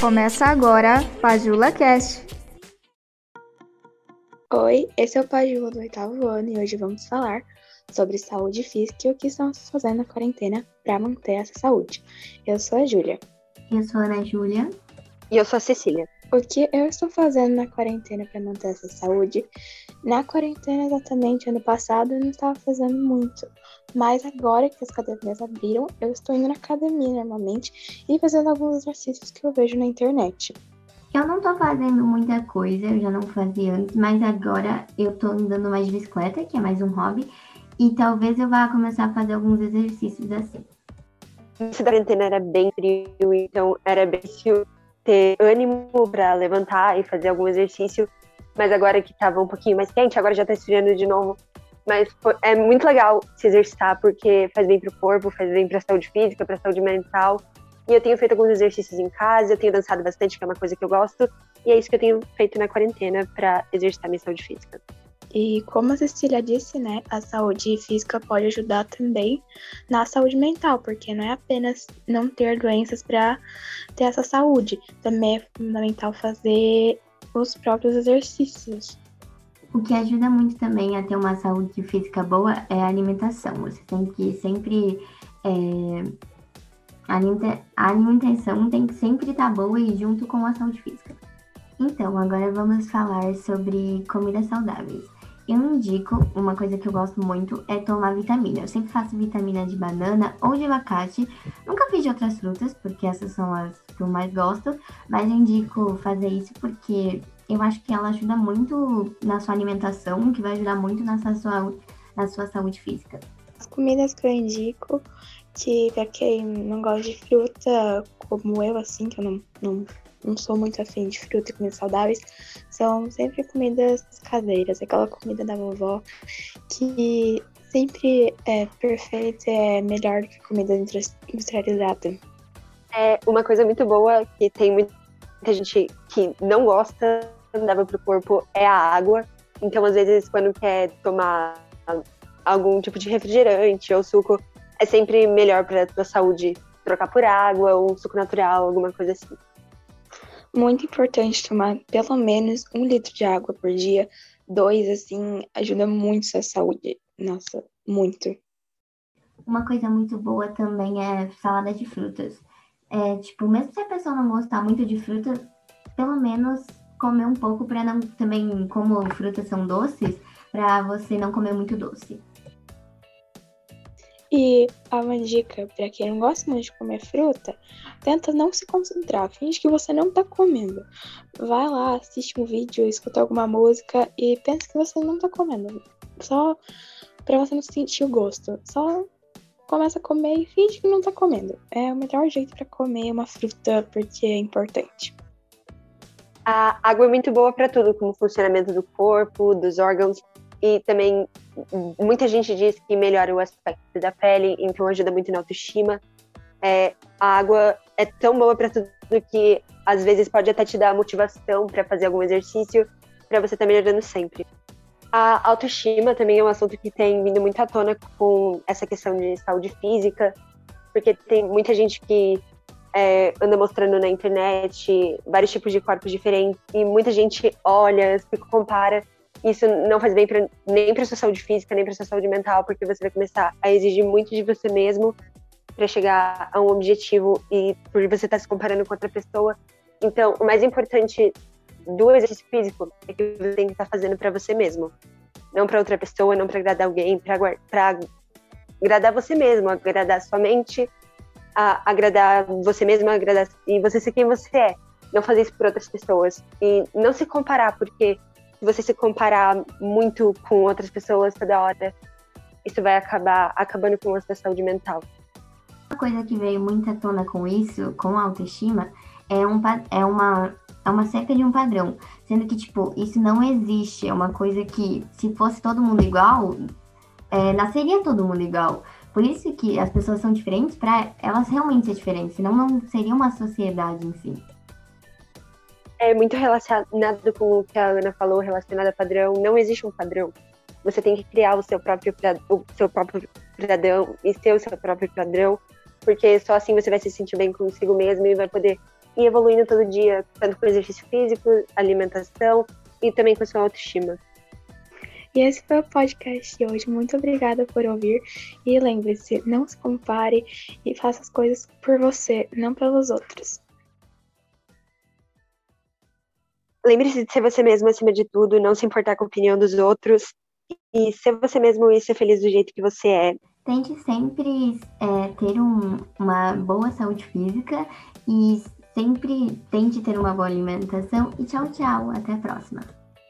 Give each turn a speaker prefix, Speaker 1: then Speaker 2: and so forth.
Speaker 1: Começa agora Pajula Cast.
Speaker 2: Oi, esse é o Pajula do oitavo ano e hoje vamos falar sobre saúde física e o que estamos fazendo na quarentena para manter essa saúde. Eu sou a Júlia.
Speaker 3: Eu sou a Ana Júlia.
Speaker 4: E eu sou a Cecília.
Speaker 2: O que eu estou fazendo na quarentena para manter essa saúde? Na quarentena, exatamente ano passado, eu não estava fazendo muito. Mas agora que as academias abriram, eu estou indo na academia normalmente e fazendo alguns exercícios que eu vejo na internet.
Speaker 3: Eu não tô fazendo muita coisa, eu já não fazia antes, mas agora eu tô andando mais de bicicleta, que é mais um hobby, e talvez eu vá começar a fazer alguns exercícios assim.
Speaker 4: Esse da quarentena era bem frio, então era bem difícil ter ânimo para levantar e fazer algum exercício. Mas agora que tava um pouquinho mais quente, agora já tá esfriando de novo. Mas é muito legal se exercitar porque faz bem pro corpo, faz bem pra saúde física, pra saúde mental. E eu tenho feito alguns exercícios em casa, eu tenho dançado bastante, que é uma coisa que eu gosto. E é isso que eu tenho feito na quarentena para exercitar minha saúde física.
Speaker 2: E como a Cecília disse, né, a saúde física pode ajudar também na saúde mental, porque não é apenas não ter doenças para ter essa saúde, também é fundamental fazer os próprios exercícios.
Speaker 3: O que ajuda muito também a ter uma saúde física boa é a alimentação. Você tem que sempre. É, a alimentação tem que sempre estar boa e junto com a saúde física. Então, agora vamos falar sobre comidas saudáveis. Eu indico, uma coisa que eu gosto muito é tomar vitamina. Eu sempre faço vitamina de banana ou de abacate. Nunca fiz de outras frutas, porque essas são as que eu mais gosto. Mas eu indico fazer isso porque eu acho que ela ajuda muito na sua alimentação, que vai ajudar muito na sua, na sua saúde física.
Speaker 2: As comidas que eu indico, que pra quem não gosta de fruta, como eu, assim, que eu não, não não sou muito afim de fruta e comidas saudáveis, são sempre comidas caseiras, aquela comida da vovó que sempre é perfeita, é melhor do que comida industrializada.
Speaker 4: É uma coisa muito boa que tem muita gente que não gosta, leva pro corpo, é a água. Então, às vezes, quando quer tomar algum tipo de refrigerante ou suco, é sempre melhor para a tua saúde trocar por água ou um suco natural, alguma coisa assim.
Speaker 2: Muito importante tomar pelo menos um litro de água por dia. Dois, assim, ajuda muito a saúde. Nossa, muito.
Speaker 3: Uma coisa muito boa também é salada de frutas. É, tipo, mesmo se a pessoa não gostar muito de fruta, pelo menos comer um pouco para não também, como frutas são doces, para você não comer muito doce.
Speaker 2: E uma dica para quem não gosta muito de comer fruta, tenta não se concentrar, finge que você não tá comendo. Vai lá, assiste um vídeo, escuta alguma música e pensa que você não tá comendo. Só para você não sentir o gosto. Só começa a comer e finge que não tá comendo. É o melhor jeito para comer uma fruta porque é importante.
Speaker 4: A água é muito boa para tudo, como funcionamento do corpo, dos órgãos e também muita gente diz que melhora o aspecto da pele, então ajuda muito na autoestima. É, a água é tão boa para tudo que às vezes pode até te dar motivação para fazer algum exercício, para você estar tá melhorando sempre. A autoestima também é um assunto que tem vindo muito à tona com essa questão de saúde física, porque tem muita gente que é, anda mostrando na internet vários tipos de corpos diferentes e muita gente olha, se compara isso não faz bem pra, nem para sua saúde física, nem para sua saúde mental, porque você vai começar a exigir muito de você mesmo para chegar a um objetivo e por você estar tá se comparando com outra pessoa. Então, o mais importante do exercício físico é que você tem que estar tá fazendo para você mesmo, não para outra pessoa, não para agradar alguém, para agradar você mesmo, agradar sua mente, agradar você mesmo, agradar e você ser quem você é. Não fazer isso por outras pessoas e não se comparar, porque se você se comparar muito com outras pessoas toda hora, isso vai acabar acabando com a sua saúde mental.
Speaker 3: Uma coisa que veio muito à tona com isso, com a autoestima, é, um, é, uma, é uma cerca de um padrão. Sendo que, tipo, isso não existe. É uma coisa que, se fosse todo mundo igual, é, nasceria todo mundo igual. Por isso que as pessoas são diferentes, para elas realmente ser diferentes, senão não seria uma sociedade em si
Speaker 4: é muito relacionado com o que a Ana falou, relacionado a padrão. Não existe um padrão. Você tem que criar o seu próprio, o seu próprio padrão e ser o seu próprio padrão, porque só assim você vai se sentir bem consigo mesmo e vai poder e evoluindo todo dia, tanto com exercício físico, alimentação e também com a sua autoestima.
Speaker 2: E esse foi o podcast de hoje. Muito obrigada por ouvir. E lembre-se, não se compare e faça as coisas por você, não pelos outros.
Speaker 4: Lembre-se de ser você mesmo acima de tudo, não se importar com a opinião dos outros e ser você mesmo e ser feliz do jeito que você é.
Speaker 3: Tente sempre é, ter um, uma boa saúde física e sempre tente ter uma boa alimentação. E tchau, tchau. Até a próxima.